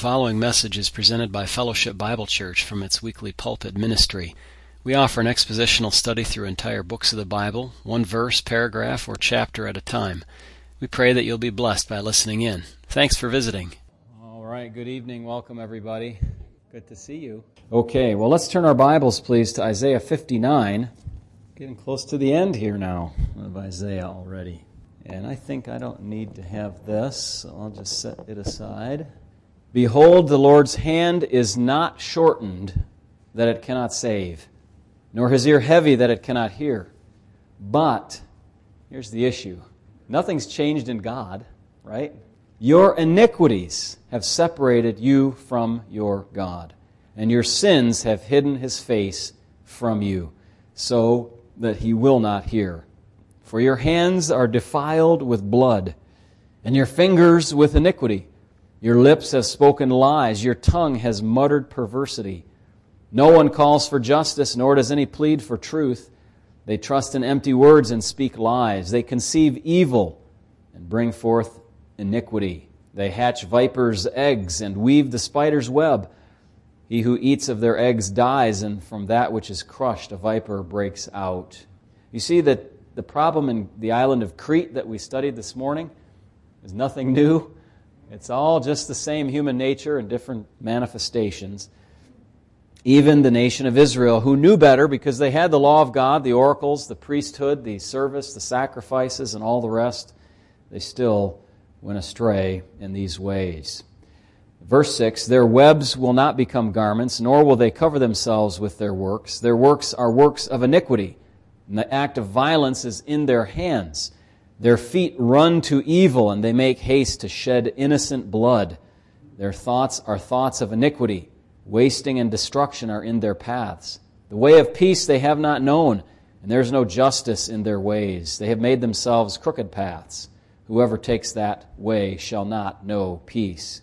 following message is presented by Fellowship Bible Church from its weekly pulpit ministry. We offer an expositional study through entire books of the Bible, one verse, paragraph, or chapter at a time. We pray that you'll be blessed by listening in. Thanks for visiting. All right, good evening. Welcome, everybody. Good to see you. Okay, well, let's turn our Bibles, please, to Isaiah 59. Getting close to the end here now of Isaiah already. And I think I don't need to have this, so I'll just set it aside. Behold, the Lord's hand is not shortened that it cannot save, nor his ear heavy that it cannot hear. But, here's the issue nothing's changed in God, right? Your iniquities have separated you from your God, and your sins have hidden his face from you, so that he will not hear. For your hands are defiled with blood, and your fingers with iniquity. Your lips have spoken lies. Your tongue has muttered perversity. No one calls for justice, nor does any plead for truth. They trust in empty words and speak lies. They conceive evil and bring forth iniquity. They hatch vipers' eggs and weave the spider's web. He who eats of their eggs dies, and from that which is crushed, a viper breaks out. You see that the problem in the island of Crete that we studied this morning is nothing new. It's all just the same human nature and different manifestations. Even the nation of Israel, who knew better because they had the law of God, the oracles, the priesthood, the service, the sacrifices, and all the rest, they still went astray in these ways. Verse 6 Their webs will not become garments, nor will they cover themselves with their works. Their works are works of iniquity, and the act of violence is in their hands. Their feet run to evil, and they make haste to shed innocent blood. Their thoughts are thoughts of iniquity. Wasting and destruction are in their paths. The way of peace they have not known, and there is no justice in their ways. They have made themselves crooked paths. Whoever takes that way shall not know peace.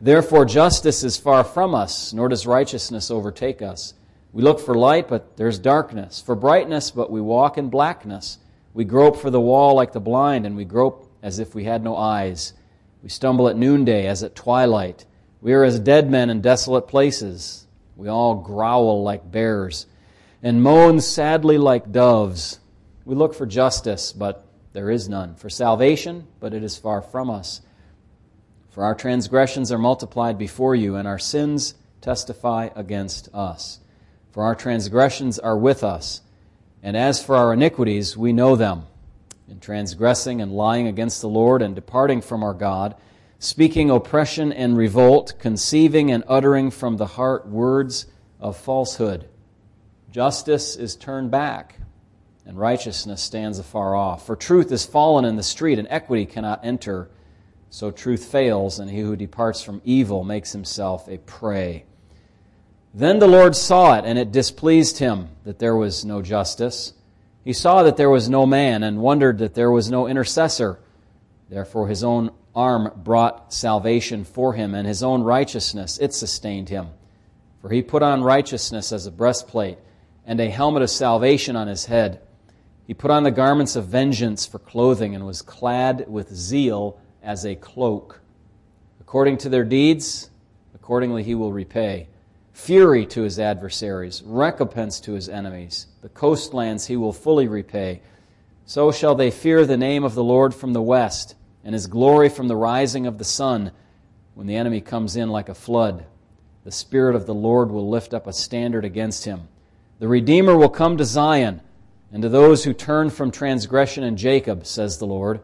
Therefore, justice is far from us, nor does righteousness overtake us. We look for light, but there's darkness, for brightness, but we walk in blackness. We grope for the wall like the blind, and we grope as if we had no eyes. We stumble at noonday as at twilight. We are as dead men in desolate places. We all growl like bears and moan sadly like doves. We look for justice, but there is none. For salvation, but it is far from us. For our transgressions are multiplied before you, and our sins testify against us. For our transgressions are with us and as for our iniquities, we know them in transgressing and lying against the Lord and departing from our God, speaking oppression and revolt, conceiving and uttering from the heart words of falsehood. Justice is turned back, and righteousness stands afar off. For truth is fallen in the street, and equity cannot enter. So truth fails, and he who departs from evil makes himself a prey. Then the Lord saw it, and it displeased him that there was no justice. He saw that there was no man, and wondered that there was no intercessor. Therefore his own arm brought salvation for him, and his own righteousness, it sustained him. For he put on righteousness as a breastplate, and a helmet of salvation on his head. He put on the garments of vengeance for clothing, and was clad with zeal as a cloak. According to their deeds, accordingly he will repay fury to his adversaries, recompense to his enemies. The coastlands he will fully repay. So shall they fear the name of the Lord from the west, and his glory from the rising of the sun, when the enemy comes in like a flood. The Spirit of the Lord will lift up a standard against him. The Redeemer will come to Zion, and to those who turn from transgression in Jacob, says the Lord.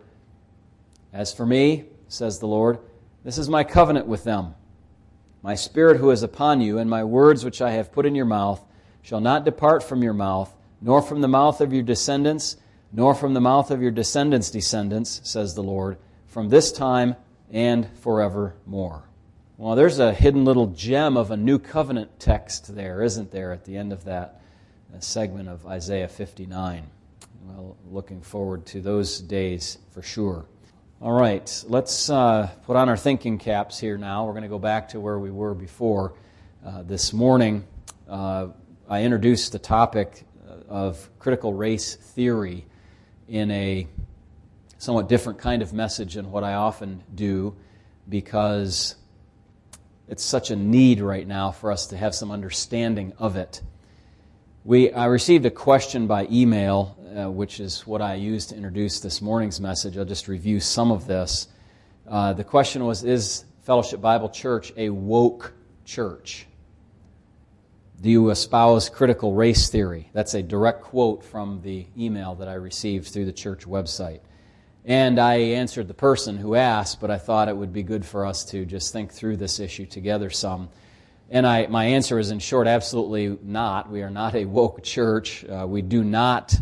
As for me, says the Lord, this is my covenant with them my Spirit who is upon you, and my words which I have put in your mouth, shall not depart from your mouth, nor from the mouth of your descendants, nor from the mouth of your descendants' descendants, says the Lord, from this time and forevermore. Well, there's a hidden little gem of a new covenant text there, isn't there, at the end of that uh, segment of Isaiah 59. Well, looking forward to those days for sure. All right, let's uh, put on our thinking caps here now. We're going to go back to where we were before. Uh, this morning, uh, I introduced the topic of critical race theory in a somewhat different kind of message than what I often do because it's such a need right now for us to have some understanding of it. We, I received a question by email, uh, which is what I used to introduce this morning's message. I'll just review some of this. Uh, the question was Is Fellowship Bible Church a woke church? Do you espouse critical race theory? That's a direct quote from the email that I received through the church website. And I answered the person who asked, but I thought it would be good for us to just think through this issue together some. And I, my answer is, in short, absolutely not. We are not a woke church. Uh, we do not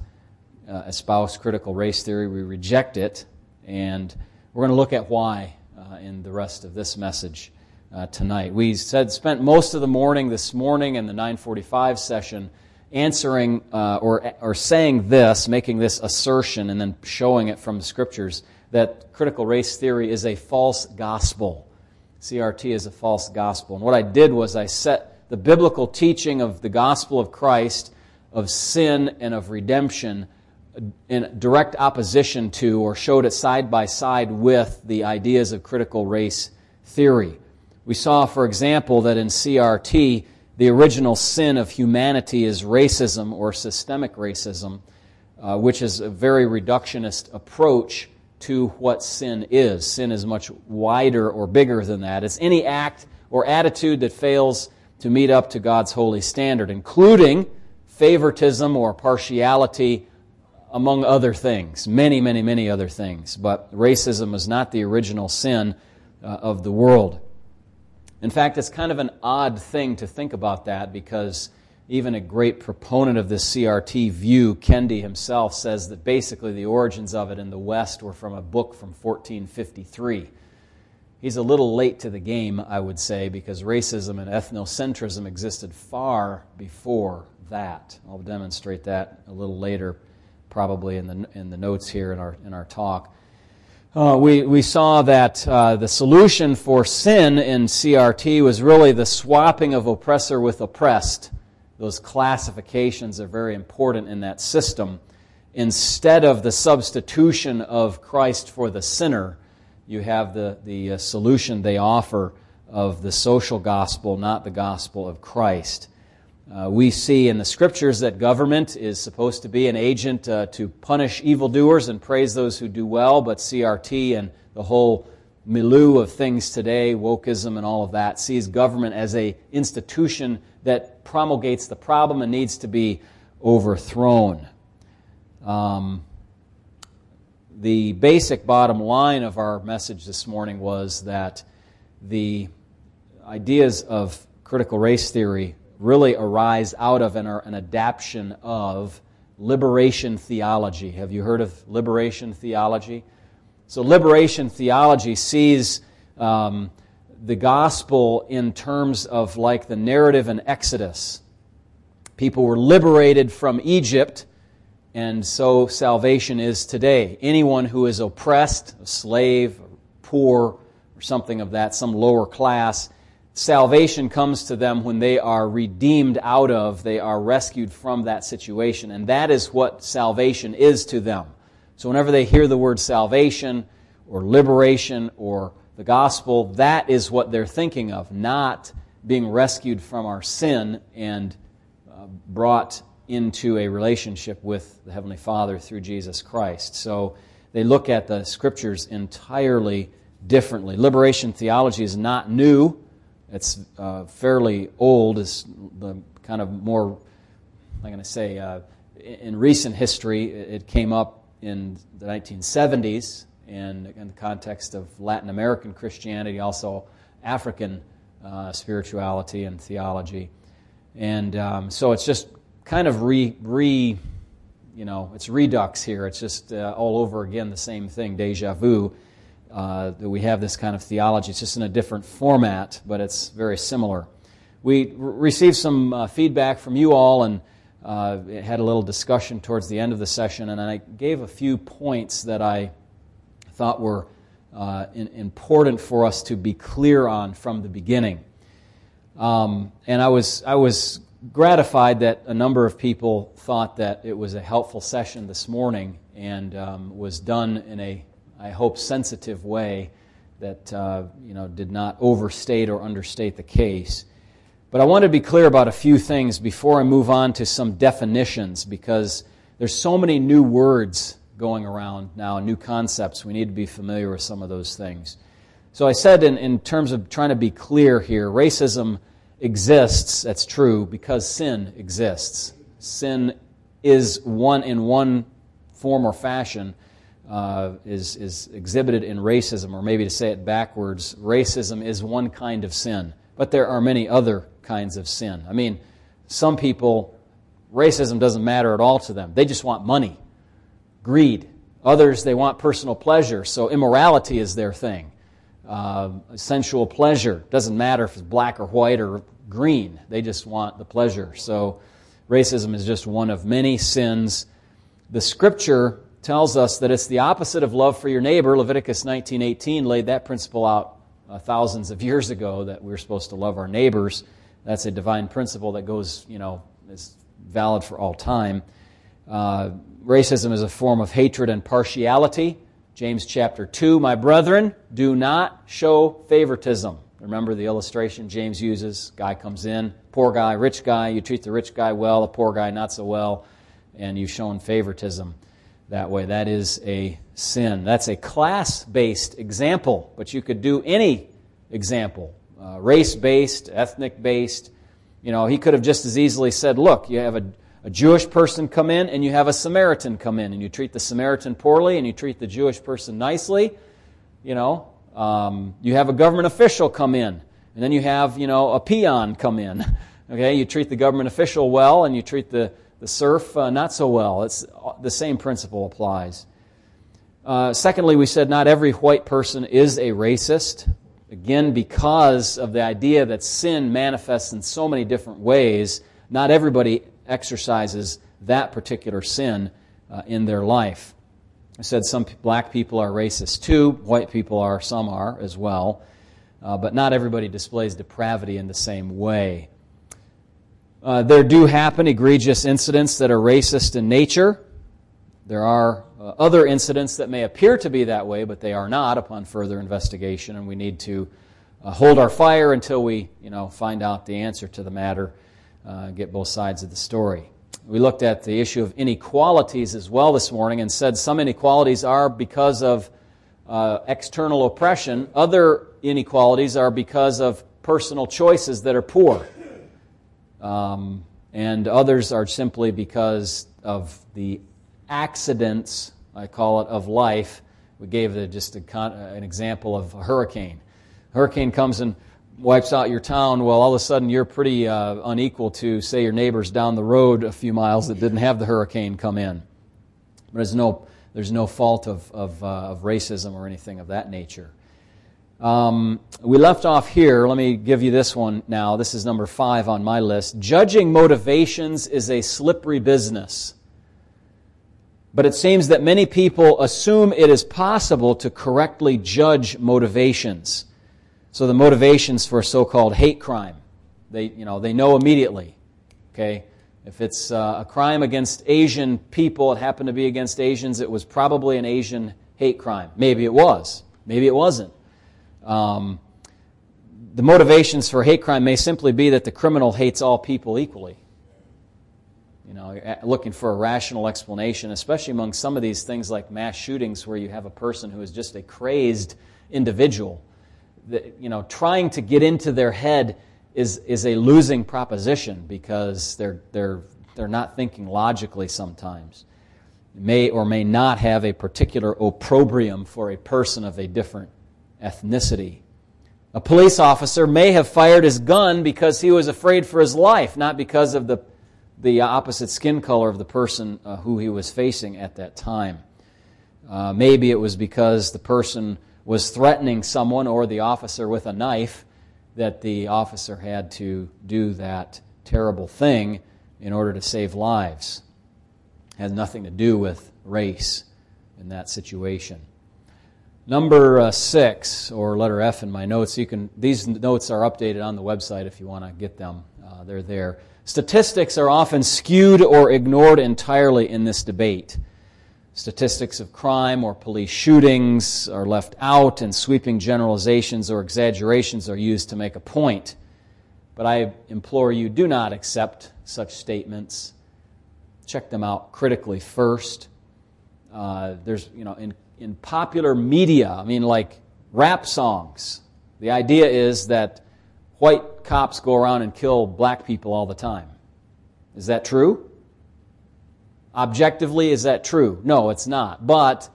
uh, espouse critical race theory. We reject it. And we're going to look at why uh, in the rest of this message uh, tonight. We said spent most of the morning this morning in the 945 session answering uh, or, or saying this, making this assertion, and then showing it from the scriptures that critical race theory is a false gospel. CRT is a false gospel. And what I did was I set the biblical teaching of the gospel of Christ, of sin, and of redemption in direct opposition to or showed it side by side with the ideas of critical race theory. We saw, for example, that in CRT, the original sin of humanity is racism or systemic racism, uh, which is a very reductionist approach to what sin is. Sin is much wider or bigger than that. It's any act or attitude that fails to meet up to God's holy standard, including favoritism or partiality, among other things. Many, many, many other things. But racism is not the original sin uh, of the world. In fact, it's kind of an odd thing to think about that because even a great proponent of this CRT view, Kendi himself, says that basically the origins of it in the West were from a book from 1453. He's a little late to the game, I would say, because racism and ethnocentrism existed far before that. I'll demonstrate that a little later, probably in the, in the notes here in our, in our talk. Uh, we, we saw that uh, the solution for sin in CRT was really the swapping of oppressor with oppressed. Those classifications are very important in that system. Instead of the substitution of Christ for the sinner, you have the, the uh, solution they offer of the social gospel, not the gospel of Christ. Uh, we see in the scriptures that government is supposed to be an agent uh, to punish evildoers and praise those who do well, but CRT and the whole milieu of things today, wokeism and all of that, sees government as a institution that promulgates the problem and needs to be overthrown. Um, the basic bottom line of our message this morning was that the ideas of critical race theory really arise out of and are an adaptation of liberation theology. Have you heard of liberation theology? So, liberation theology sees um, the gospel in terms of like the narrative in Exodus. People were liberated from Egypt, and so salvation is today. Anyone who is oppressed, a slave, poor, or something of that, some lower class, salvation comes to them when they are redeemed out of, they are rescued from that situation. And that is what salvation is to them. So whenever they hear the word salvation or liberation or the gospel, that is what they're thinking of, not being rescued from our sin and uh, brought into a relationship with the Heavenly Father through Jesus Christ. So they look at the scriptures entirely differently. Liberation theology is not new. It's uh, fairly old. It's the kind of more, I'm going to say, uh, in recent history, it came up in the 1970s and in the context of Latin American Christianity, also African uh, spirituality and theology. And um, so it's just kind of re, re, you know, it's redux here. It's just uh, all over again the same thing, deja vu uh, that we have this kind of theology. It's just in a different format, but it's very similar. We received some uh, feedback from you all and uh, had a little discussion towards the end of the session, and I gave a few points that I thought were uh, in, important for us to be clear on from the beginning. Um, and I was, I was gratified that a number of people thought that it was a helpful session this morning and um, was done in a I hope, sensitive way that uh, you know, did not overstate or understate the case. But I want to be clear about a few things before I move on to some definitions because there's so many new words going around now, new concepts. We need to be familiar with some of those things. So I said, in, in terms of trying to be clear here, racism exists, that's true, because sin exists. Sin is one in one form or fashion uh, is, is exhibited in racism, or maybe to say it backwards, racism is one kind of sin, but there are many other kinds of sin. I mean, some people, racism doesn't matter at all to them. They just want money, greed. Others, they want personal pleasure, so immorality is their thing. Uh, sensual pleasure doesn't matter if it's black or white or green, they just want the pleasure. So, racism is just one of many sins. The scripture tells us that it's the opposite of love for your neighbor. Leviticus 19:18 laid that principle out uh, thousands of years ago that we're supposed to love our neighbors. That's a divine principle that goes, you know, is valid for all time. Uh, racism is a form of hatred and partiality. James chapter 2, my brethren, do not show favoritism. Remember the illustration James uses? Guy comes in, poor guy, rich guy, you treat the rich guy well, the poor guy not so well, and you've shown favoritism that way. That is a sin. That's a class based example, but you could do any example uh, race based, ethnic based. You know, he could have just as easily said, look, you have a, a Jewish person come in and you have a Samaritan come in, and you treat the Samaritan poorly and you treat the Jewish person nicely. You know, um, you have a government official come in, and then you have, you know, a peon come in. Okay, you treat the government official well and you treat the the serf, uh, not so well. It's, the same principle applies. Uh, secondly, we said not every white person is a racist. Again, because of the idea that sin manifests in so many different ways, not everybody exercises that particular sin uh, in their life. I said some black people are racist too, white people are, some are as well, uh, but not everybody displays depravity in the same way. Uh, there do happen egregious incidents that are racist in nature. There are uh, other incidents that may appear to be that way, but they are not upon further investigation, and we need to uh, hold our fire until we you know, find out the answer to the matter, uh, get both sides of the story. We looked at the issue of inequalities as well this morning and said some inequalities are because of uh, external oppression, other inequalities are because of personal choices that are poor. Um, and others are simply because of the accidents, I call it, of life. We gave the, just a, an example of a hurricane. A hurricane comes and wipes out your town. Well, all of a sudden you're pretty uh, unequal to, say, your neighbors down the road a few miles that didn't have the hurricane come in. But there's no, there's no fault of, of, uh, of racism or anything of that nature. Um, we left off here. Let me give you this one now. This is number five on my list. Judging motivations is a slippery business. But it seems that many people assume it is possible to correctly judge motivations. So the motivations for so-called hate crime, they, you know, they know immediately. Okay? If it's uh, a crime against Asian people, it happened to be against Asians, it was probably an Asian hate crime. Maybe it was. Maybe it wasn't. Um, the motivations for hate crime may simply be that the criminal hates all people equally. You know, looking for a rational explanation, especially among some of these things like mass shootings where you have a person who is just a crazed individual. That, you know, trying to get into their head is, is a losing proposition because they're, they're, they're not thinking logically sometimes. May or may not have a particular opprobrium for a person of a different ethnicity. A police officer may have fired his gun because he was afraid for his life, not because of the, the opposite skin color of the person uh, who he was facing at that time. Uh, maybe it was because the person was threatening someone or the officer with a knife that the officer had to do that terrible thing in order to save lives. It has nothing to do with race in that situation. Number uh, six, or letter F in my notes, you can, these notes are updated on the website if you want to get them. Uh, they're there. Statistics are often skewed or ignored entirely in this debate. Statistics of crime or police shootings are left out, and sweeping generalizations or exaggerations are used to make a point. But I implore you do not accept such statements. Check them out critically first. Uh, there's, you know, in, in popular media, I mean, like rap songs, the idea is that white cops go around and kill black people all the time. Is that true? Objectively, is that true? No, it's not. But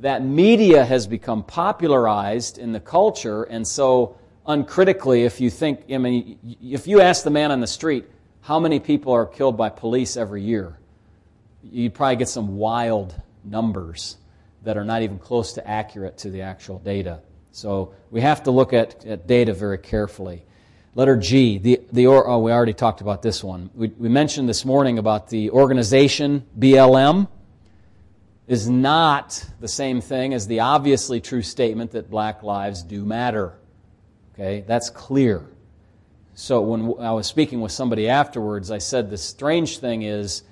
that media has become popularized in the culture, and so uncritically, if you think, I mean, if you ask the man on the street how many people are killed by police every year, you'd probably get some wild numbers that are not even close to accurate to the actual data. So we have to look at, at data very carefully. Letter G, the, the or, oh, we already talked about this one. We, we mentioned this morning about the organization BLM is not the same thing as the obviously true statement that black lives do matter. Okay, that's clear. So when I was speaking with somebody afterwards, I said the strange thing is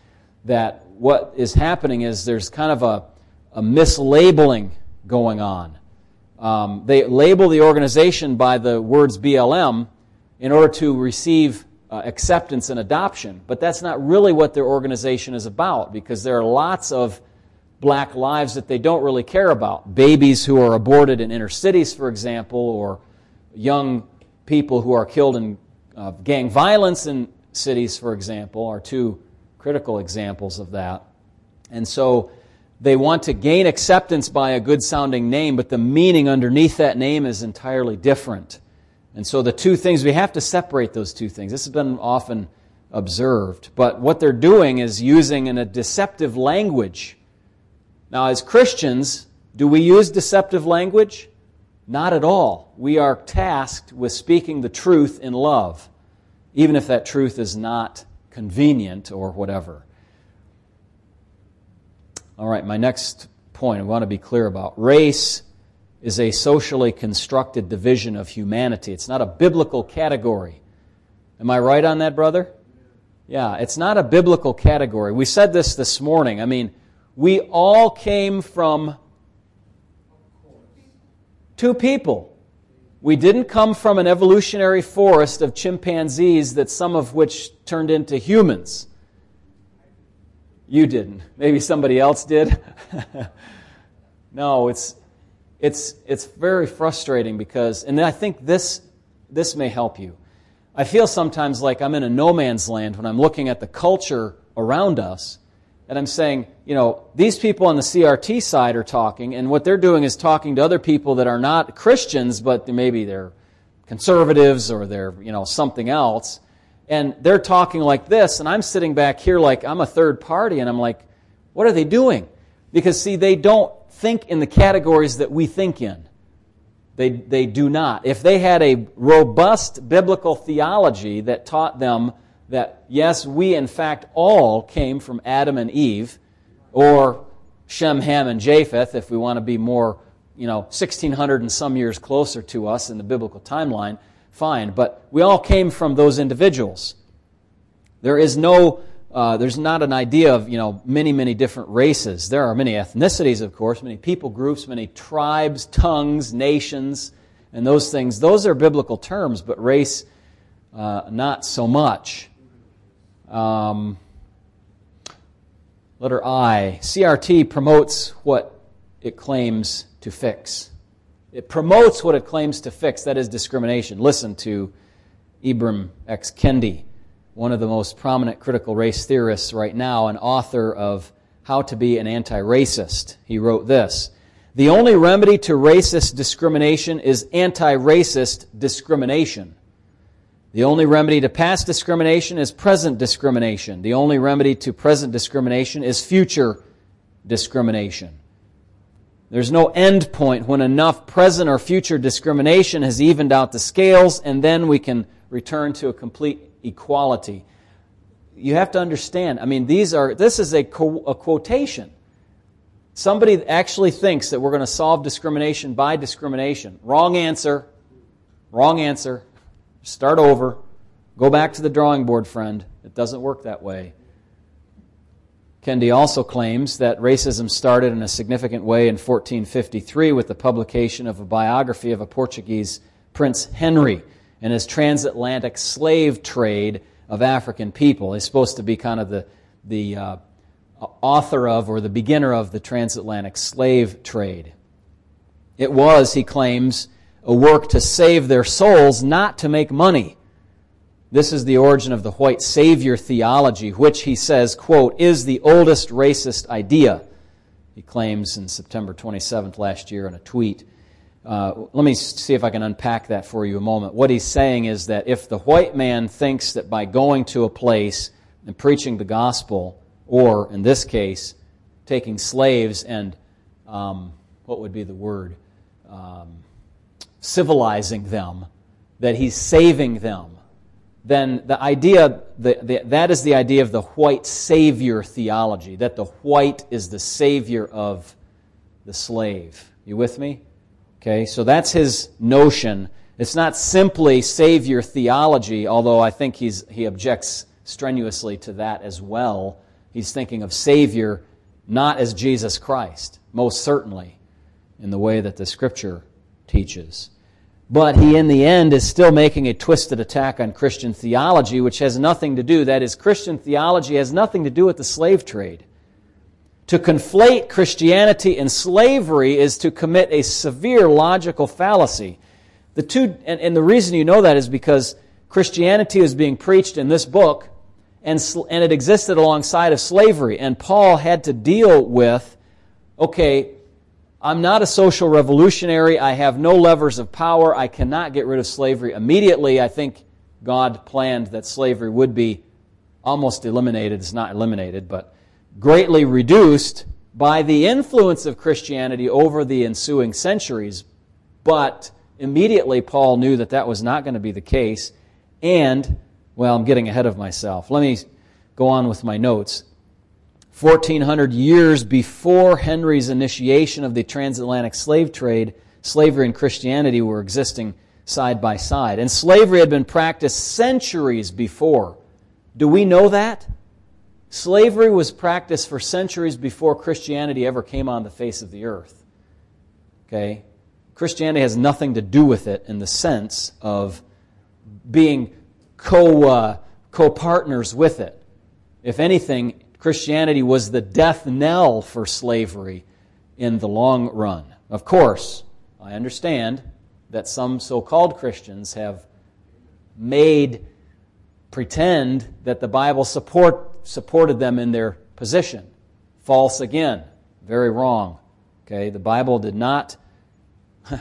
that what is happening is there's kind of a, a mislabeling going on. Um, they label the organization by the words BLM in order to receive uh, acceptance and adoption, but that's not really what their organization is about because there are lots of black lives that they don't really care about. Babies who are aborted in inner cities, for example, or young people who are killed in uh, gang violence in cities, for example, are two critical examples of that. And so they want to gain acceptance by a good sounding name, but the meaning underneath that name is entirely different. And so the two things, we have to separate those two things. This has been often observed. But what they're doing is using in a deceptive language. Now, as Christians, do we use deceptive language? Not at all. We are tasked with speaking the truth in love, even if that truth is not convenient or whatever. All right, my next point I want to be clear about. Race is a socially constructed division of humanity. It's not a biblical category. Am I right on that, brother? Yeah, it's not a biblical category. We said this this morning. I mean, we all came from two people. We didn't come from an evolutionary forest of chimpanzees that some of which turned into humans. You didn't. Maybe somebody else did. no, it's, it's, it's very frustrating because, and I think this, this may help you. I feel sometimes like I'm in a no man's land when I'm looking at the culture around us and I'm saying, you know, these people on the CRT side are talking, and what they're doing is talking to other people that are not Christians, but maybe they're conservatives or they're, you know, something else. And they're talking like this, and I'm sitting back here like I'm a third party, and I'm like, what are they doing? Because, see, they don't think in the categories that we think in. They, they do not. If they had a robust biblical theology that taught them that, yes, we in fact all came from Adam and Eve, or Shem, Ham, and Japheth, if we want to be more, you know, 1600 and some years closer to us in the biblical timeline, fine. But we all came from those individuals. There is no, uh, there's not an idea of, you know, many, many different races. There are many ethnicities, of course, many people groups, many tribes, tongues, nations, and those things. Those are biblical terms, but race, uh, not so much. Um, letter I. CRT promotes what it claims to fix. It promotes what it claims to fix, that is discrimination. Listen to Ibram X. Kendi, one of the most prominent critical race theorists right now, and author of How to Be an Anti Racist. He wrote this The only remedy to racist discrimination is anti racist discrimination. The only remedy to past discrimination is present discrimination. The only remedy to present discrimination is future discrimination. There's no end point when enough present or future discrimination has evened out the scales, and then we can return to a complete equality. You have to understand, I mean, these are, this is a, co- a quotation. Somebody actually thinks that we're going to solve discrimination by discrimination. Wrong answer. Wrong answer. Start over. Go back to the drawing board, friend. It doesn't work that way. Kendi also claims that racism started in a significant way in 1453 with the publication of a biography of a Portuguese Prince Henry and his transatlantic slave trade of African people. He's supposed to be kind of the, the uh, author of or the beginner of the transatlantic slave trade. It was, he claims, a work to save their souls, not to make money. This is the origin of the white savior theology, which he says, quote, is the oldest racist idea. He claims in September 27th last year in a tweet. Uh, let me see if I can unpack that for you a moment. What he's saying is that if the white man thinks that by going to a place and preaching the gospel, or in this case, taking slaves and um, what would be the word? Um, civilizing them, that he's saving them, then the idea, the, the, that is the idea of the white savior theology, that the white is the savior of the slave. You with me? Okay, so that's his notion. It's not simply Savior theology, although I think he's, he objects strenuously to that as well. He's thinking of Savior not as Jesus Christ, most certainly, in the way that the Scripture teaches. But he, in the end, is still making a twisted attack on Christian theology, which has nothing to do, that is, Christian theology has nothing to do with the slave trade. To conflate Christianity and slavery is to commit a severe logical fallacy. The two, and, and the reason you know that is because Christianity is being preached in this book, and, and it existed alongside of slavery. And Paul had to deal with, okay, I'm not a social revolutionary. I have no levers of power. I cannot get rid of slavery immediately. I think God planned that slavery would be almost eliminated. It's not eliminated, but greatly reduced by the influence of Christianity over the ensuing centuries. But immediately, Paul knew that that was not going to be the case. And, well, I'm getting ahead of myself. Let me go on with my notes. 1400 years before Henry's initiation of the transatlantic slave trade, slavery and Christianity were existing side by side. And slavery had been practiced centuries before. Do we know that? Slavery was practiced for centuries before Christianity ever came on the face of the earth. Okay? Christianity has nothing to do with it in the sense of being co uh, partners with it. If anything, Christianity was the death knell for slavery in the long run. Of course, I understand that some so called Christians have made pretend that the Bible support supported them in their position. False again. Very wrong. Okay, the Bible did not.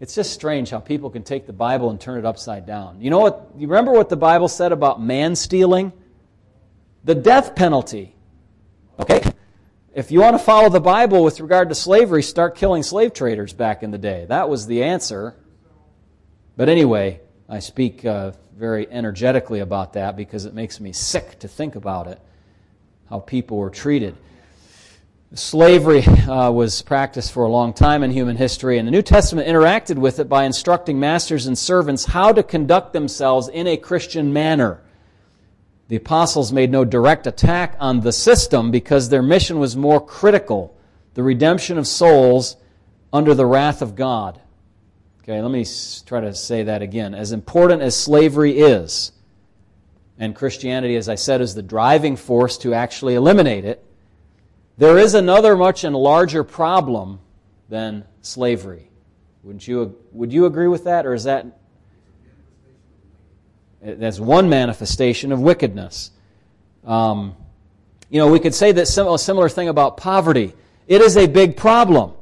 It's just strange how people can take the Bible and turn it upside down. You know what? You remember what the Bible said about man stealing? The death penalty. Okay? If you want to follow the Bible with regard to slavery, start killing slave traders back in the day. That was the answer. But anyway, I speak uh, very energetically about that because it makes me sick to think about it, how people were treated. Slavery uh, was practiced for a long time in human history, and the New Testament interacted with it by instructing masters and servants how to conduct themselves in a Christian manner. The apostles made no direct attack on the system because their mission was more critical the redemption of souls under the wrath of God. Okay, let me try to say that again. As important as slavery is, and Christianity, as I said, is the driving force to actually eliminate it, there is another much and larger problem than slavery. Wouldn't you, would you agree with that, or is that that's one manifestation of wickedness? Um, you know, we could say that a similar thing about poverty. It is a big problem.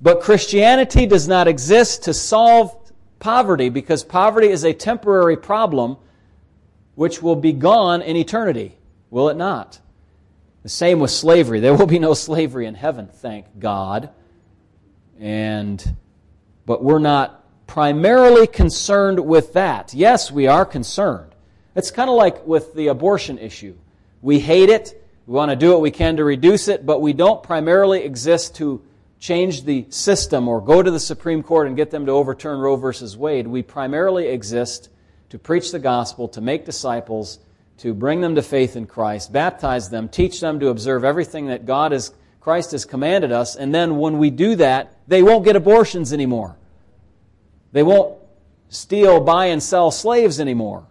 But Christianity does not exist to solve poverty because poverty is a temporary problem which will be gone in eternity, will it not? The same with slavery. There will be no slavery in heaven, thank God. And but we're not primarily concerned with that. Yes, we are concerned. It's kind of like with the abortion issue. We hate it. We want to do what we can to reduce it, but we don't primarily exist to change the system or go to the Supreme Court and get them to overturn Roe versus Wade. We primarily exist to preach the gospel, to make disciples, to bring them to faith in Christ, baptize them, teach them to observe everything that God has, Christ has commanded us, and then when we do that, they won't get abortions anymore. They won't steal, buy, and sell slaves anymore.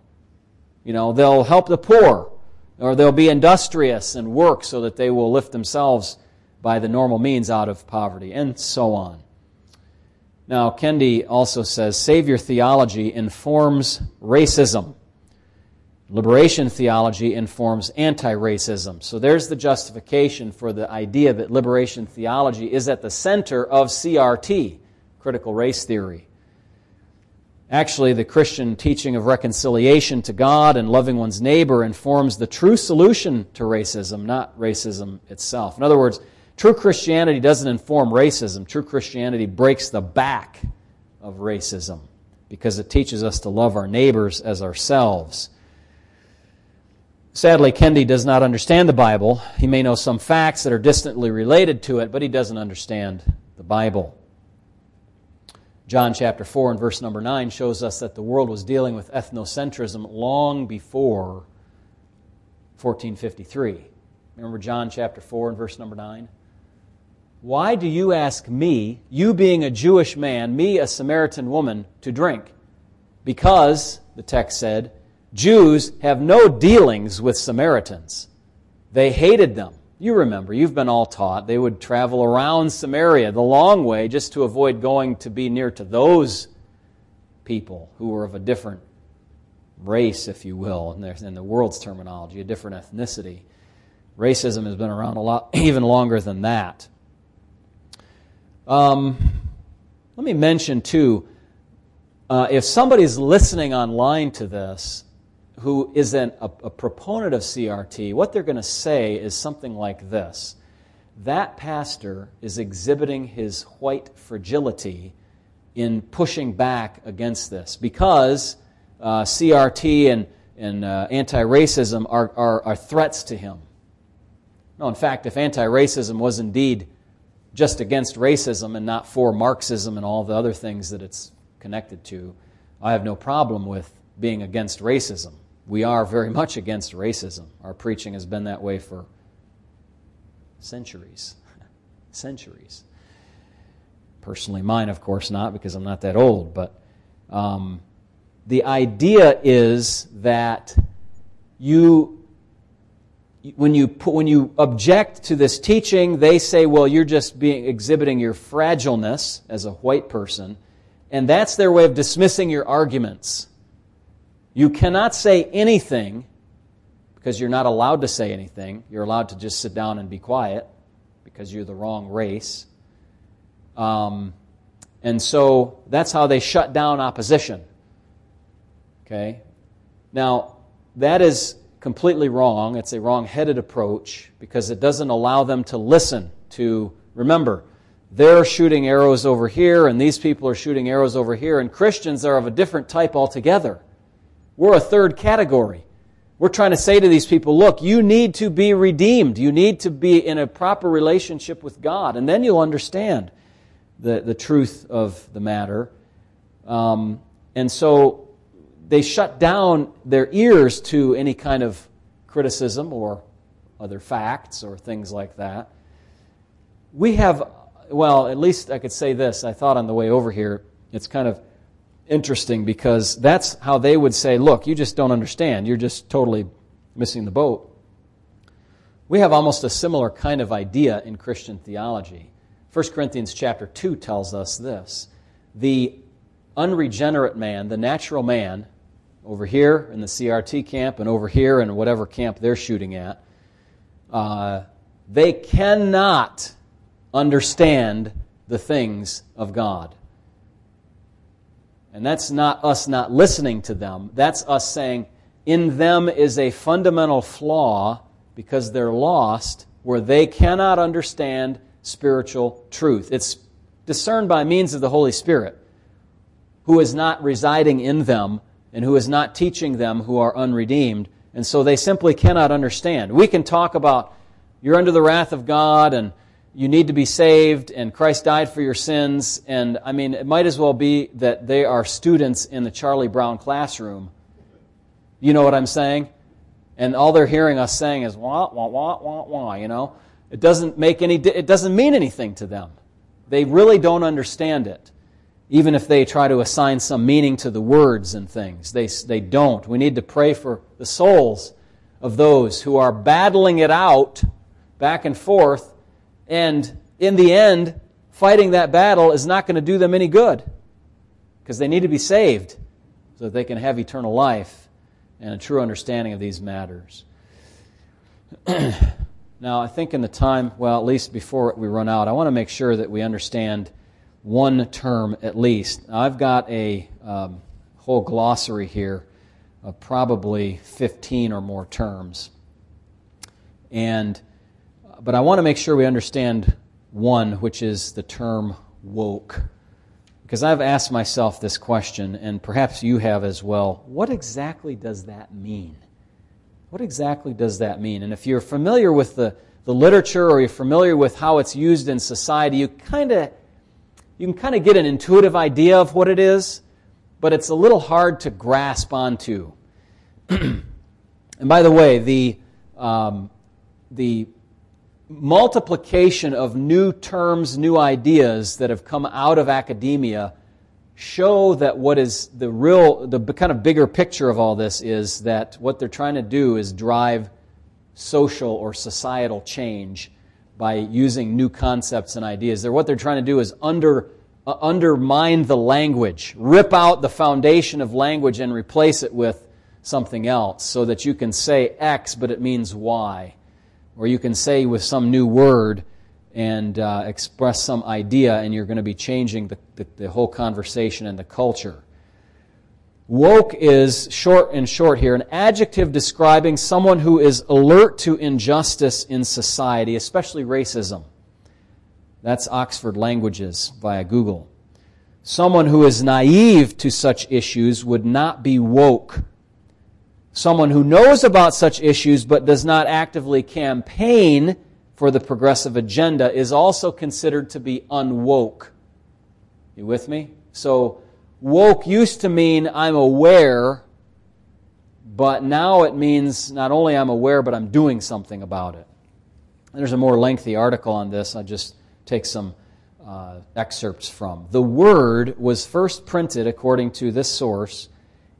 You know, they'll help the poor, or they'll be industrious and work so that they will lift themselves by the normal means out of poverty, and so on. Now, Kendi also says Savior theology informs racism. Liberation theology informs anti racism. So there's the justification for the idea that liberation theology is at the center of CRT, critical race theory. Actually, the Christian teaching of reconciliation to God and loving one's neighbor informs the true solution to racism, not racism itself. In other words, true Christianity doesn't inform racism. True Christianity breaks the back of racism because it teaches us to love our neighbors as ourselves. Sadly, Kendi does not understand the Bible. He may know some facts that are distantly related to it, but he doesn't understand the Bible. John chapter 4 and verse number 9 shows us that the world was dealing with ethnocentrism long before 1453. Remember John chapter 4 and verse number 9? Why do you ask me, you being a Jewish man, me a Samaritan woman, to drink? Because, the text said, Jews have no dealings with Samaritans. They hated them. You remember, you've been all taught, they would travel around Samaria the long way just to avoid going to be near to those people who were of a different race, if you will, in, the world's terminology, a different ethnicity. Racism has been around a lot, even longer than that. Um, let me mention, too, uh, if somebody's listening online to this, who is an, a, a proponent of CRT, what they're going to say is something like this That pastor is exhibiting his white fragility in pushing back against this because uh, CRT and, and uh, anti racism are, are, are threats to him. No, in fact, if anti racism was indeed just against racism and not for Marxism and all the other things that it's connected to, I have no problem with being against racism we are very much against racism. Our preaching has been that way for centuries. centuries. Personally, mine, of course, not because I'm not that old, but um, the idea is that you when you put, when you object to this teaching, they say, "Well, you're just being exhibiting your fragileness as a white person," and that's their way of dismissing your arguments. You cannot say anything because you're not allowed to say anything. You're allowed to just sit down and be quiet because you're the wrong race. Um, and so that's how they shut down opposition. Okay? Now, that is completely wrong. It's a wrong headed approach because it doesn't allow them to listen to, remember, they're shooting arrows over here and these people are shooting arrows over here, and Christians are of a different type altogether. We're a third category. We're trying to say to these people, look, you need to be redeemed. You need to be in a proper relationship with God. And then you'll understand the, the truth of the matter. Um, and so they shut down their ears to any kind of criticism or other facts or things like that. We have, well, at least I could say this. I thought on the way over here, it's kind of interesting because that's how they would say, look, you just don't understand. You're just totally missing the boat. We have almost a similar kind of idea in Christian theology. 1 Corinthians chapter 2 tells us this. The unregenerate man, the natural man, over here in the CRT camp and over here in whatever camp they're shooting at, uh, they cannot understand the things of God. And that's not us not listening to them. That's us saying, in them is a fundamental flaw because they're lost where they cannot understand spiritual truth. It's discerned by means of the Holy Spirit, who is not residing in them and who is not teaching them who are unredeemed. And so they simply cannot understand. We can talk about you're under the wrath of God and you need to be saved and Christ died for your sins. And I mean, it might as well be that they are students in the Charlie Brown classroom. You know what I'm saying? And all they're hearing us saying is wah, wah, wah, wah, wah, you know. It doesn't make any, it doesn't mean anything to them. They really don't understand it. Even if they try to assign some meaning to the words and things, they, they don't. We need to pray for the souls of those who are battling it out back and forth, and in the end, fighting that battle is not going to do them any good because they need to be saved so that they can have eternal life and a true understanding of these matters. now, I think in the time, well, at least before we run out, I want to make sure that we understand one term at least. Now, I've got a um, whole glossary here of probably 15 or more terms. And, but I want to make sure we understand one, which is the term woke. Because I've asked myself this question, and perhaps you have as well. What exactly does that mean? What exactly does that mean? And if you're familiar with the, the literature or you're familiar with how it's used in society, you kind of you can kind of get an intuitive idea of what it is, but it's a little hard to grasp onto. and by the way, the um, the multiplication of new terms, new ideas that have come out of academia show that what is the real, the kind of bigger picture of all this is that what they're trying to do is drive social or societal change by using new concepts and ideas. They're, what they're trying to do is under, uh, undermine the language, rip out the foundation of language and replace it with something else so that you can say X, but it means Y or you can say with some new word and uh, express some idea, and you're going to be changing the, the, the, whole conversation and the culture. Woke is, short and short here, an adjective describing someone who is alert to injustice in society, especially racism. That's Oxford Languages via Google. Someone who is naive to such issues would not be woke Someone who knows about such issues but does not actively campaign for the progressive agenda is also considered to be unwoke. You with me? So, woke used to mean I'm aware, but now it means not only I'm aware, but I'm doing something about it. There's a more lengthy article on this. I just take some uh, excerpts from. The word was first printed, according to this source,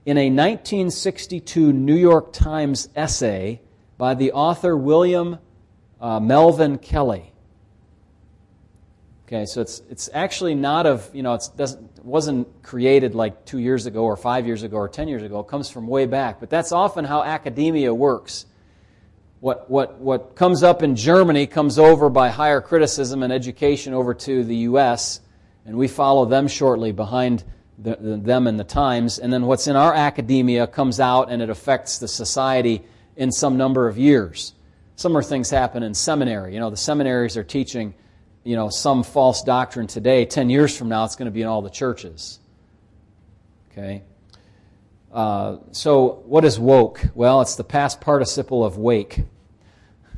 in a 1962 New York Times essay by the author William uh, Melvin Kelley. Okay, so it's, it's actually not of, you know, it doesn't, wasn't created like two years ago or five years ago or ten years ago. It comes from way back. But that's often how academia works. What, what, what comes up in Germany comes over by higher criticism and education over to the U.S., and we follow them shortly behind the, the, them and the times, and then what's in our academia comes out and it affects the society in some number of years. Similar things happen in seminary. You know, the seminaries are teaching, you know, some false doctrine today. Ten years from now, it's going to be in all the churches. Okay. Uh, so, what is woke? Well, it's the past participle of wake.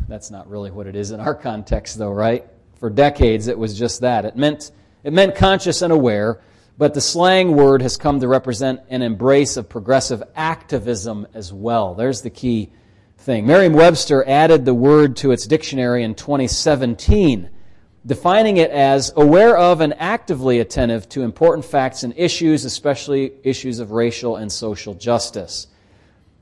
That's not really what it is in our context, though, right? For decades, it was just that. It meant it meant conscious and aware but the slang word has come to represent an embrace of progressive activism as well. There's the key thing. Merriam Webster added the word to its dictionary in 2017, defining it as aware of and actively attentive to important facts and issues, especially issues of racial and social justice.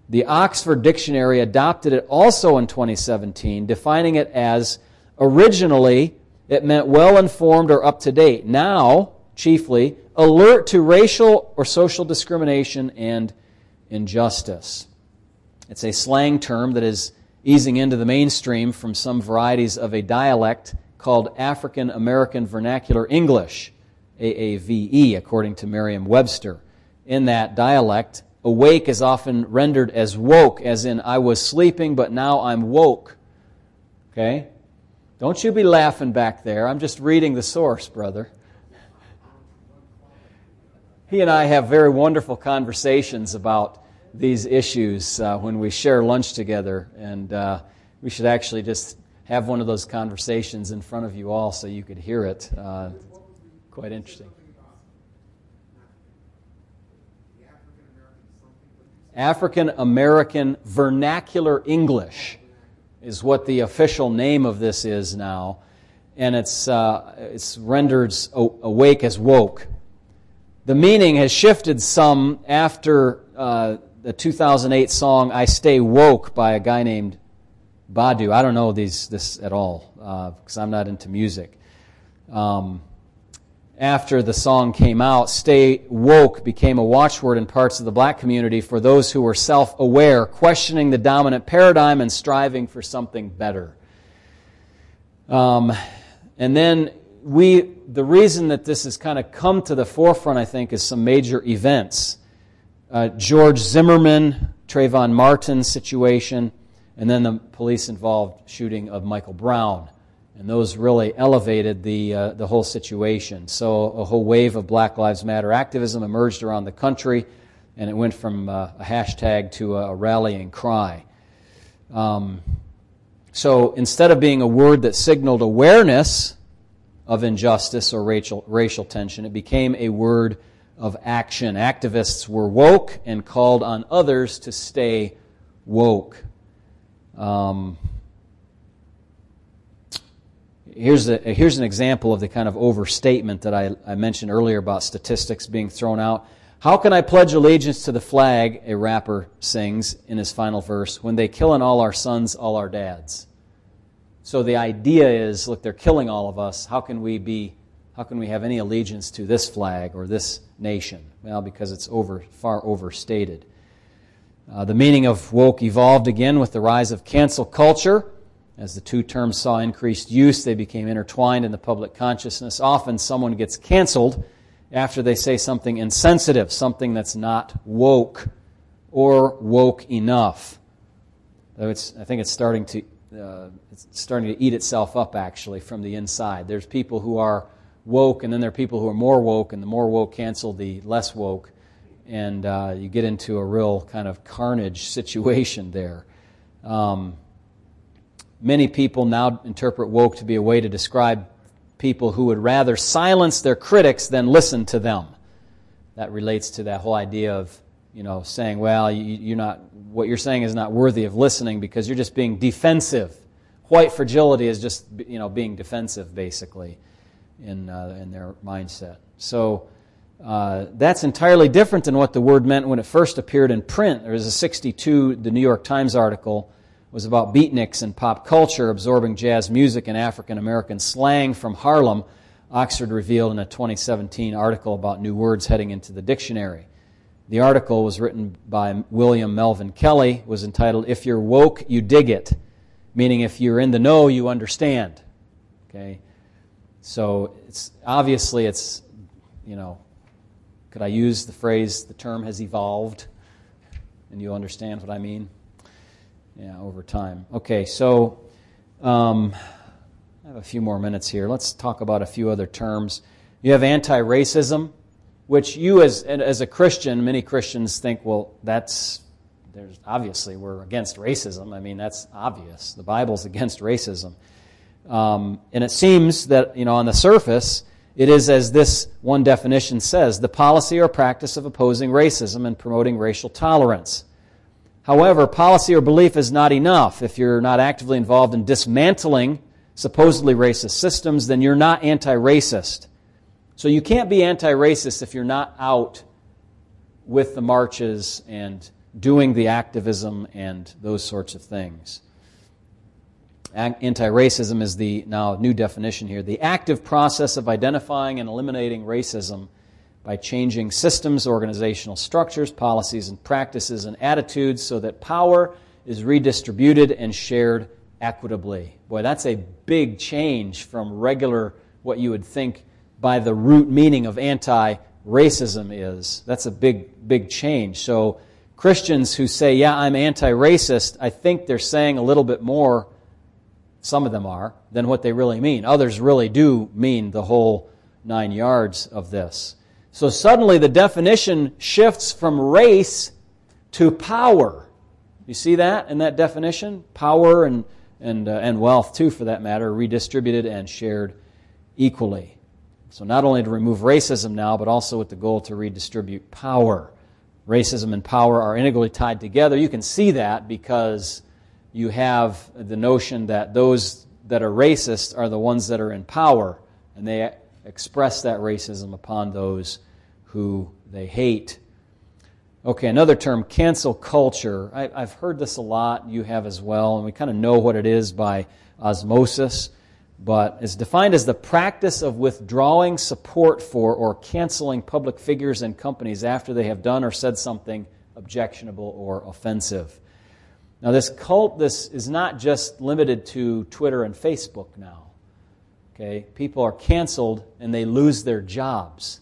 The Oxford Dictionary adopted it also in 2017, defining it as originally it meant well informed or up to date. Now, chiefly, alert to racial or social discrimination and injustice. It's a slang term that is easing into the mainstream from some varieties of a dialect called African American Vernacular English, AAVE, according to Merriam Webster. In that dialect, awake is often rendered as woke, as in, I was sleeping, but now I'm woke. Okay? Don't you be laughing back there. I'm just reading the source, brother he and I have very wonderful conversations about these issues uh, when we share lunch together, and uh, we should actually just have one of those conversations in front of you all so you could hear it. Uh, quite interesting. African American Vernacular English is what the official name of this is now. And it's, uh, it's rendered awake as woke. The meaning has shifted some after uh, the 2008 song I Stay Woke by a guy named Badu. I don't know these, this at all because uh, I'm not into music. Um, after the song came out, stay woke became a watchword in parts of the black community for those who were self aware, questioning the dominant paradigm and striving for something better. Um, and then we, the reason that this has kind of come to the forefront, I think, is some major events. Uh, George Zimmerman, Trayvon Martin situation, and then the police involved shooting of Michael Brown. And those really elevated the, uh, the whole situation. So a whole wave of Black Lives Matter activism emerged around the country, and it went from uh, a hashtag to a, rallying cry. Um, so instead of being a word that signaled awareness of injustice or racial, racial tension, it became a word of action. Activists were woke and called on others to stay woke. Um, here's, a, here's an example of the kind of overstatement that I, I mentioned earlier about statistics being thrown out. How can I pledge allegiance to the flag, a rapper sings in his final verse, when they killing all our sons, all our dads? So the idea is, look, they're killing all of us. How can we be, how can we have any allegiance to this flag or this nation? Well, because it's over, far overstated. Uh, the meaning of woke evolved again with the rise of cancel culture. As the two terms saw increased use, they became intertwined in the public consciousness. Often someone gets canceled after they say something insensitive, something that's not woke or woke enough. I think it's starting to uh, it's starting to eat itself up actually from the inside. There's people who are woke, and then there are people who are more woke, and the more woke cancel the less woke, and uh, you get into a real kind of carnage situation there. Um, Many people now interpret woke to be a way to describe people who would rather silence their critics than listen to them. That relates to that whole idea of, you know, saying, well, you, are not, what you're saying is not worthy of listening because you're just being defensive. White fragility is just, you know, being defensive, basically, in, uh, in their mindset. So, uh, that's entirely different than what the word meant when it first appeared in print. There was a 62, the New York Times article was about beatniks and pop culture absorbing jazz music and African American slang from Harlem, Oxford revealed in a 2017 article about new words heading into the dictionary. The article was written by William Melvin Kelley, was entitled If You're Woke, You Dig It, meaning if you're in the know, you understand. Okay? So it's obviously it's you know, could I use the phrase the term has evolved? And you understand what I mean? yeah, over time. Okay, so um, I have a few more minutes here. Let's talk about a few other terms. You have anti racism, which you, as, as a Christian, many Christians think, well, that's, there's obviously we're against racism. I mean, that's obvious. The Bible's against racism. Um, and it seems that, you know, on the surface, it is as this one definition says the policy or practice of opposing racism and promoting racial tolerance. However, policy or belief is not enough. If you're not actively involved in dismantling supposedly racist systems, then you're not anti racist. So you can't be anti racist if you're not out with the marches and doing the activism and those sorts of things. Anti racism is the now new definition here the active process of identifying and eliminating racism by changing systems, organizational structures, policies, and practices and attitudes so that power is redistributed and shared equitably. Boy, that's a big change from regular, what you would think by the root meaning of anti racism is. That's a big, big change. So, Christians who say, Yeah, I'm anti racist, I think they're saying a little bit more, some of them are, than what they really mean. Others really do mean the whole nine yards of this. So suddenly the definition shifts from race to power. You see that in that definition? Power and, and, uh, and wealth, too, for that matter, redistributed and shared equally. So not only to remove racism now, but also with the goal to redistribute power racism and power are integrally tied together. You can see that because you have the notion that those that are racist are the ones that are in power, and they express that racism upon those who they hate. Okay, another term, cancel culture. I, have heard this a lot, you have as well, and we kind of know what it is by osmosis, but is defined as the practice of withdrawing support for or canceling public figures and companies after they have done or said something objectionable or offensive. Now, this cult, this is not just limited to Twitter and Facebook now. Okay? People are canceled and they lose their jobs.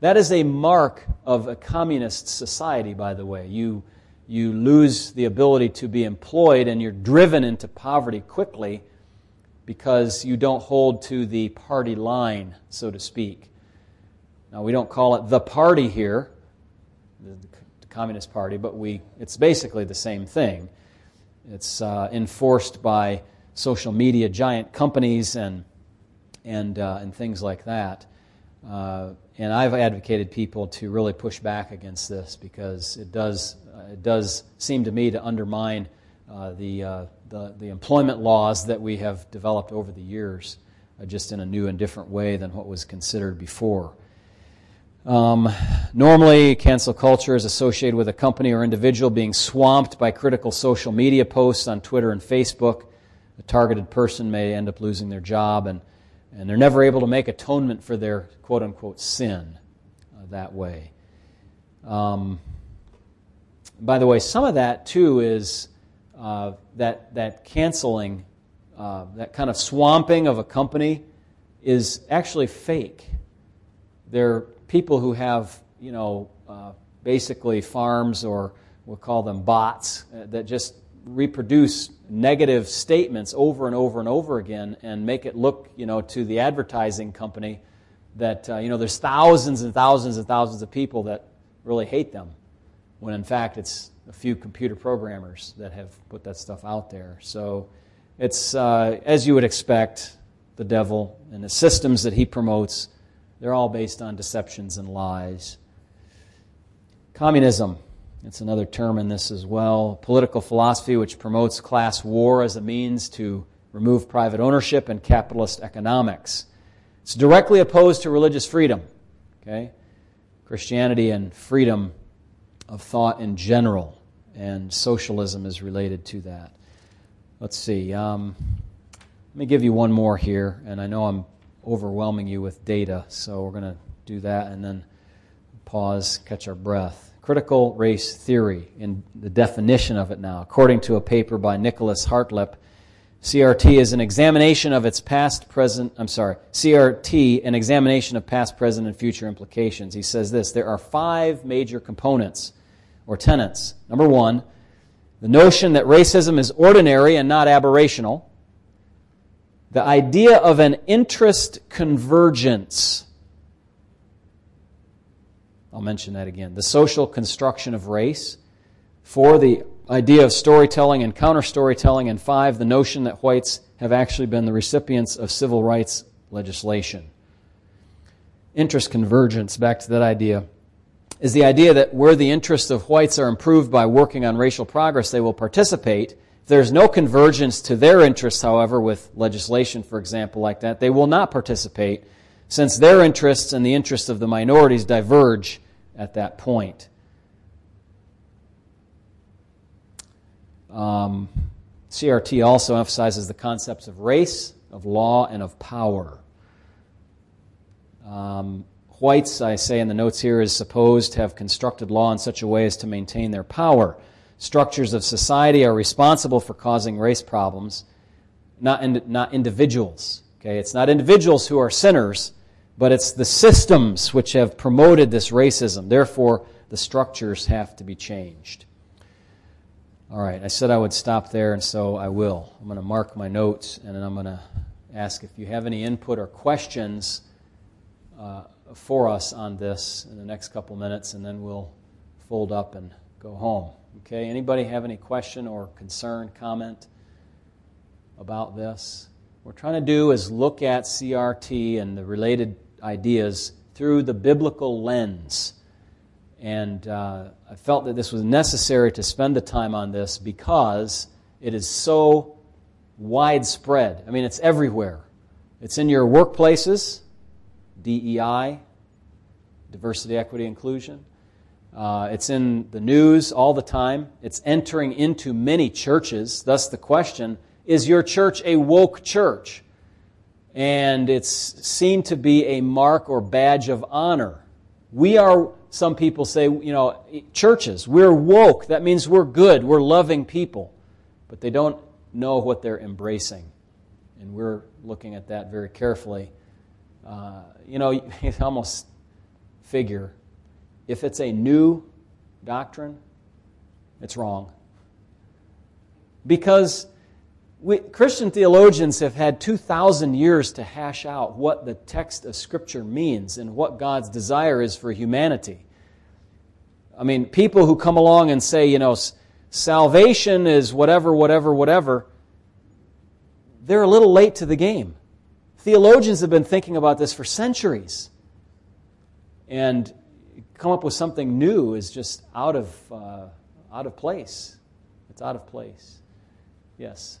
That is a mark of a communist society, by the way. You, you lose the ability to be employed and you're driven into poverty quickly because you don't hold to the party line, so to speak. Now, we don't call it the party here, the, the Communist Party, but we, it's basically the same thing. It's uh, enforced by social media giant companies and, and, uh, and things like that. Uh, and I've advocated people to really push back against this because it does, uh, it does seem to me to undermine uh, the, uh, the, the, employment laws that we have developed over the years, just in a new and different way than what was considered before. Um, normally, cancel culture is associated with a company or individual being swamped by critical social media posts on Twitter and Facebook. The targeted person may end up losing their job, and, and they're never able to make atonement for their quote unquote sin uh, that way. Um, by the way, some of that too is uh, that, that canceling, uh, that kind of swamping of a company is actually fake. They're people who have, you know, uh, basically farms or we'll call them bots uh, that just reproduce negative statements over and over and over again and make it look, you know, to the advertising company that, uh, you know, there's thousands and thousands and thousands of people that really hate them, when in fact it's a few computer programmers that have put that stuff out there. So it's, uh, as you would expect, the devil and the systems that he promotes they're all based on deceptions and lies. Communism, it's another term in this as well. Political philosophy which promotes class war as a means to remove private ownership and capitalist economics. It's directly opposed to religious freedom. Okay? Christianity and freedom of thought in general, and socialism is related to that. Let's see. Um, let me give you one more here, and I know I'm overwhelming you with data, so we're going to do that and then pause, catch our breath. Critical race theory, in the definition of it now, according to a paper by Nicholas Hartlep, CRT is an examination of its past, present, I'm sorry, CRT, an examination of past, present, and future implications. He says this there are five major components or tenets. Number one, the notion that racism is ordinary and not aberrational the idea of an interest convergence. I'll mention that again. The social construction of race. Four, the idea of storytelling and counter storytelling. And five, the notion that whites have actually been the recipients of civil rights legislation. Interest convergence, back to that idea, is the idea that where the interests of whites are improved by working on racial progress, they will participate if there's no convergence to their interests, however, with legislation, for example, like that, they will not participate since their interests and the interests of the minorities diverge at that point. Um, CRT also emphasizes the concepts of race, of law, and of power. Um, whites, I say in the notes here, is supposed to have constructed law in such a way as to maintain their power structures of society are responsible for causing race problems, not, in, not individuals. Okay? It's not individuals who are sinners, but it's the systems which have promoted this racism. Therefore, the structures have to be changed. All right, I said I would stop there, and so I will. I'm going to mark my notes, and then I'm going to ask if you have any input or questions uh, for us on this in the next couple minutes, and then we'll fold up and go home. Okay, anybody have any question or concern, comment about this? What we're trying to do is look at CRT and the related ideas through the biblical lens. And uh, I felt that this was necessary to spend the time on this because it is so widespread. I mean, it's everywhere. It's in your workplaces, DEI, diversity, equity, inclusion. Uh, it's in the news all the time. It's entering into many churches. Thus, the question is your church a woke church? And it's seen to be a mark or badge of honor. We are, some people say, you know, churches, we're woke. That means we're good, we're loving people. But they don't know what they're embracing. And we're looking at that very carefully. Uh, you know, you almost figure if it's a new doctrine, it's wrong. Because we, Christian theologians have had 2,000 years to hash out what the text of Scripture means and what God's desire is for humanity. I mean, people who come along and say, you know, salvation is whatever, whatever, whatever, they're a little late to the game. Theologians have been thinking about this for centuries. And come up with something new is just out of, uh, out of place. It's out of place. Yes.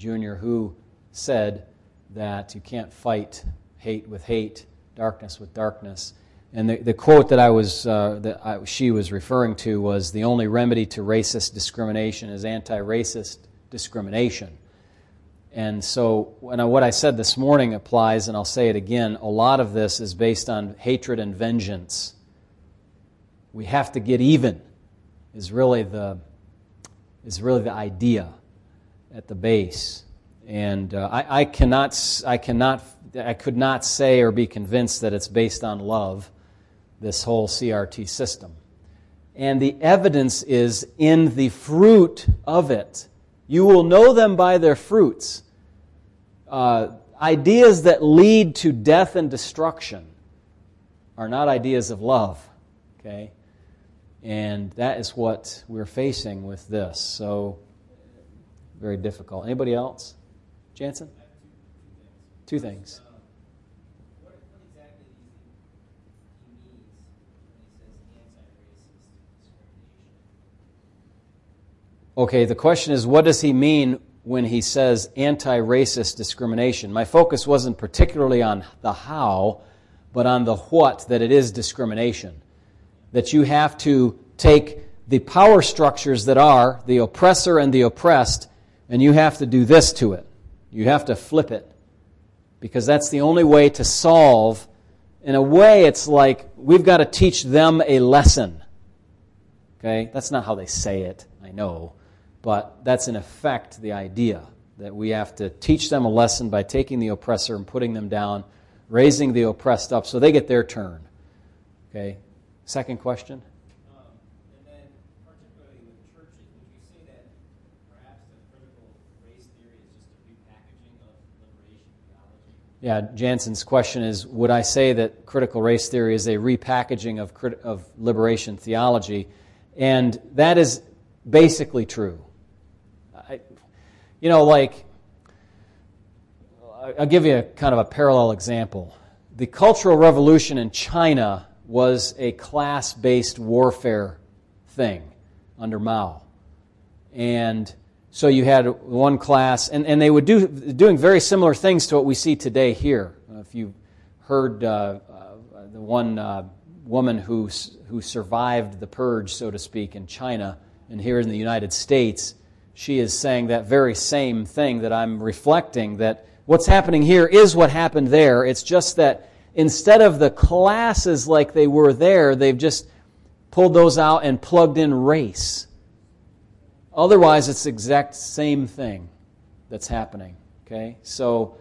Jr., who said that you can't fight hate with hate, darkness with darkness. And the, the quote that I was uh, that I, she was referring to was the only remedy to racist discrimination is anti-racist discrimination. And so I, what I said this morning applies, and I'll say it again. A lot of this is based on hatred and vengeance. We have to get even. Is really the is really the idea at the base. And uh, I, I, cannot, I cannot, I could not say or be convinced that it's based on love, this whole CRT system. And the evidence is in the fruit of it. You will know them by their fruits. Uh, ideas that lead to death and destruction are not ideas of love. Okay? And that is what we're facing with this. So very difficult. Anybody else? Jansen? Two things. Okay, the question is what does he mean when he says anti racist discrimination? My focus wasn't particularly on the how, but on the what, that it is discrimination. That you have to take the power structures that are the oppressor and the oppressed and you have to do this to it. You have to flip it. Because that's the only way to solve. In a way, it's like we've got to teach them a lesson. Okay? That's not how they say it, I know. But that's in effect the idea that we have to teach them a lesson by taking the oppressor and putting them down, raising the oppressed up so they get their turn. Okay? Second question? Yeah, Jansen's question is Would I say that critical race theory is a repackaging of, of liberation theology? And that is basically true. I, you know, like, I'll give you a kind of a parallel example. The Cultural Revolution in China was a class based warfare thing under Mao. And so you had one class, and, and they would do doing very similar things to what we see today here. If you heard uh, uh, the one uh, woman who, who survived the purge, so to speak, in China and here in the United States, she is saying that very same thing that I'm reflecting that what's happening here is what happened there. It's just that instead of the classes like they were there, they've just pulled those out and plugged in race. Otherwise, it's the exact same thing that's happening. Okay? So,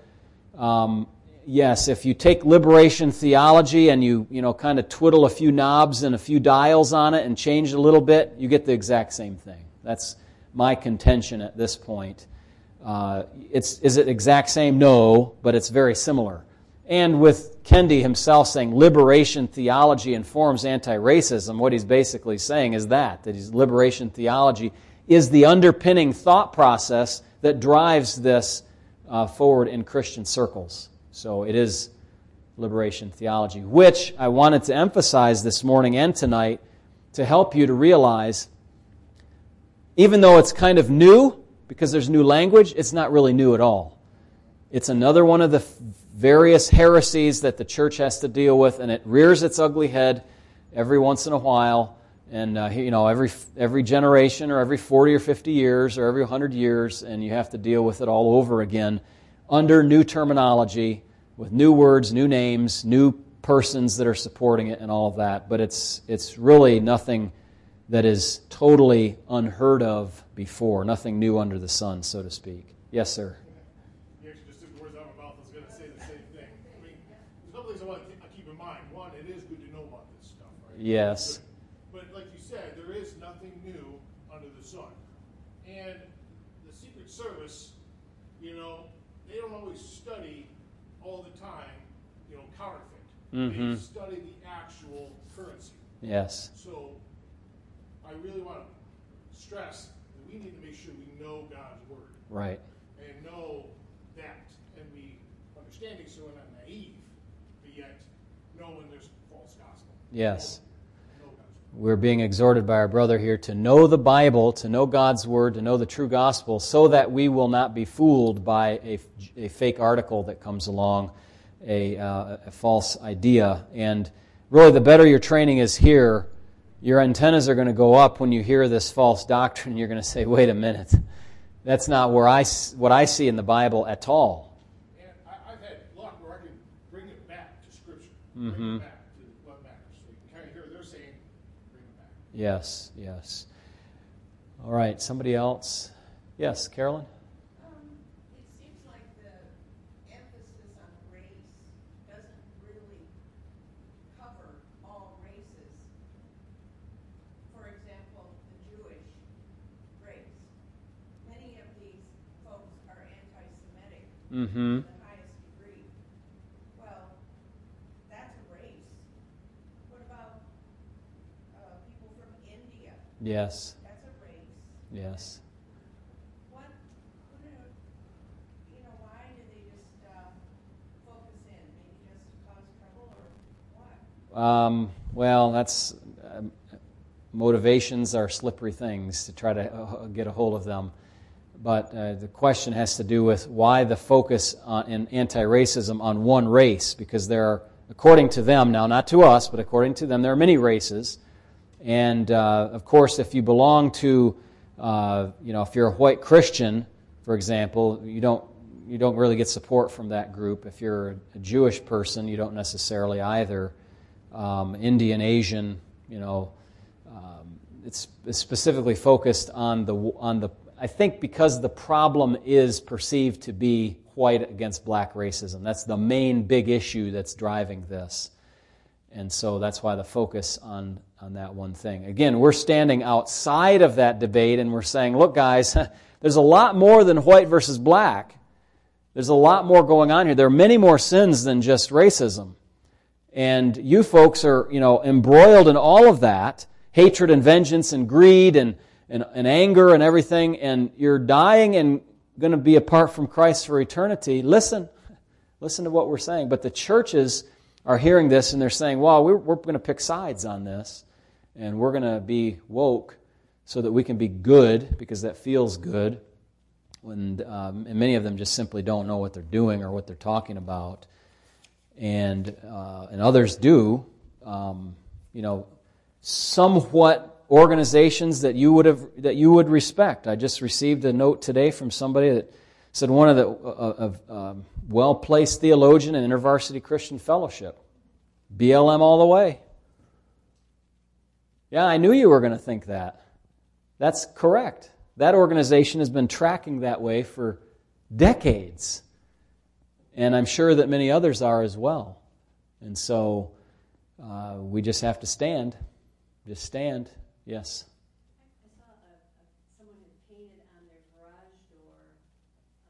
um, yes, if you take liberation theology and you, you know, kind of twiddle a few knobs and a few dials on it and change it a little bit, you get the exact same thing. That's my contention at this point. Uh, it's, is it exact same? No, but it's very similar. And with Kendi himself saying liberation theology informs anti racism, what he's basically saying is that, that his liberation theology is the underpinning thought process that drives this uh, forward in Christian circles. So it is liberation theology, which I wanted to emphasize this morning and tonight to help you to realize, even though it's kind of new, because there's new language, it's not really new at all. It's another one of the various heresies that the church has to deal with, and it rears its ugly head every once in a while. And uh, you know, every every generation, or every forty or fifty years, or every hundred years, and you have to deal with it all over again under new terminology, with new words, new names, new persons that are supporting it, and all of that. But it's it's really nothing that is totally unheard of before, nothing new under the sun, so to speak. Yes, sir. Yes. But, like you said, there is nothing new under the sun. And the Secret Service, you know, they don't always study all the time, you know, counterfeit. Mm-hmm. They study the actual currency. Yes. So I really want to stress that we need to make sure we know God's word. Right. And know that and be understanding so we're not naive, but yet know when there's false gospel. Yes. We're being exhorted by our brother here to know the Bible, to know God's Word, to know the true gospel, so that we will not be fooled by a, a fake article that comes along, a, uh, a false idea. And really, the better your training is here, your antennas are going to go up when you hear this false doctrine. You're going to say, wait a minute, that's not where I, what I see in the Bible at all. And I, have had luck where I can bring it back to Scripture. Mm-hmm. Yes, yes. All right, somebody else? Yes, Carolyn? Um, it seems like the emphasis on race doesn't really cover all races. For example, the Jewish race. Many of these folks are anti Semitic. Mm-hmm. Yes. That's a race. Yes. What, you know, why do they just uh, focus in? Maybe just to cause trouble or what? Um, well, that's um, motivations are slippery things to try to uh, get a hold of them. But uh, the question has to do with why the focus on, in anti racism on one race, because there are, according to them, now not to us, but according to them, there are many races. And uh, of course, if you belong to, uh, you know, if you're a white Christian, for example, you don't you don't really get support from that group. If you're a Jewish person, you don't necessarily either. Um, Indian, Asian, you know, um, it's, it's specifically focused on the on the. I think because the problem is perceived to be white against black racism. That's the main big issue that's driving this. And so that's why the focus on, on that one thing. Again, we're standing outside of that debate and we're saying, look, guys, there's a lot more than white versus black. There's a lot more going on here. There are many more sins than just racism. And you folks are, you know, embroiled in all of that hatred and vengeance and greed and, and, and anger and everything, and you're dying and going to be apart from Christ for eternity. Listen. Listen to what we're saying. But the churches are hearing this and they're saying, well, we're, we're going to pick sides on this and we're going to be woke so that we can be good because that feels good. When, um, and many of them just simply don't know what they're doing or what they're talking about. and uh, and others do. Um, you know, somewhat organizations that you would have that you would respect. I just received a note today from somebody that said one of the uh, uh, um, well placed theologian in InterVarsity Christian Fellowship, BLM all the way. Yeah, I knew you were going to think that. That's correct. That organization has been tracking that way for decades. And I'm sure that many others are as well. And so uh, we just have to stand. Just stand. Yes. I saw a, a, someone had painted on their garage door,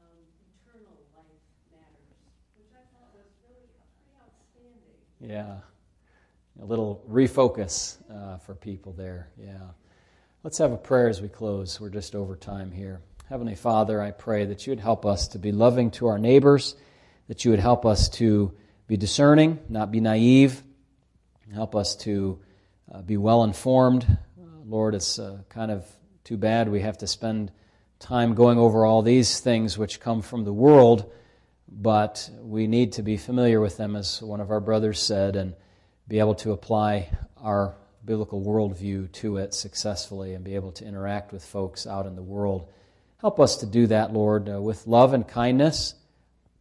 um, eternal life matters, which I thought was really pretty outstanding. Yeah. A little refocus uh, for people there. Yeah. Let's have a prayer as we close. We're just over time here. Heavenly Father, I pray that you would help us to be loving to our neighbors, that you would help us to be discerning, not be naive, help us to uh, be well informed, Lord, it's uh, kind of too bad we have to spend time going over all these things which come from the world, but we need to be familiar with them, as one of our brothers said, and be able to apply our biblical worldview to it successfully and be able to interact with folks out in the world. Help us to do that, Lord, uh, with love and kindness,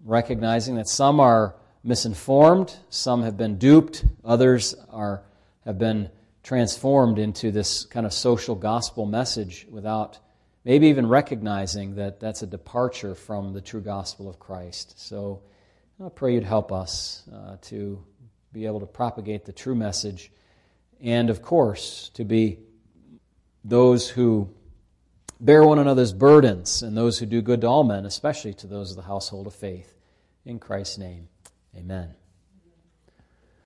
recognizing that some are misinformed, some have been duped, others are, have been transformed into this kind of social gospel message without maybe even recognizing that that's a departure from the true gospel of Christ. So I pray you'd help us uh, to be able to propagate the true message and, of course, to be those who bear one another's burdens and those who do good to all men, especially to those of the household of faith. In Christ's name, amen.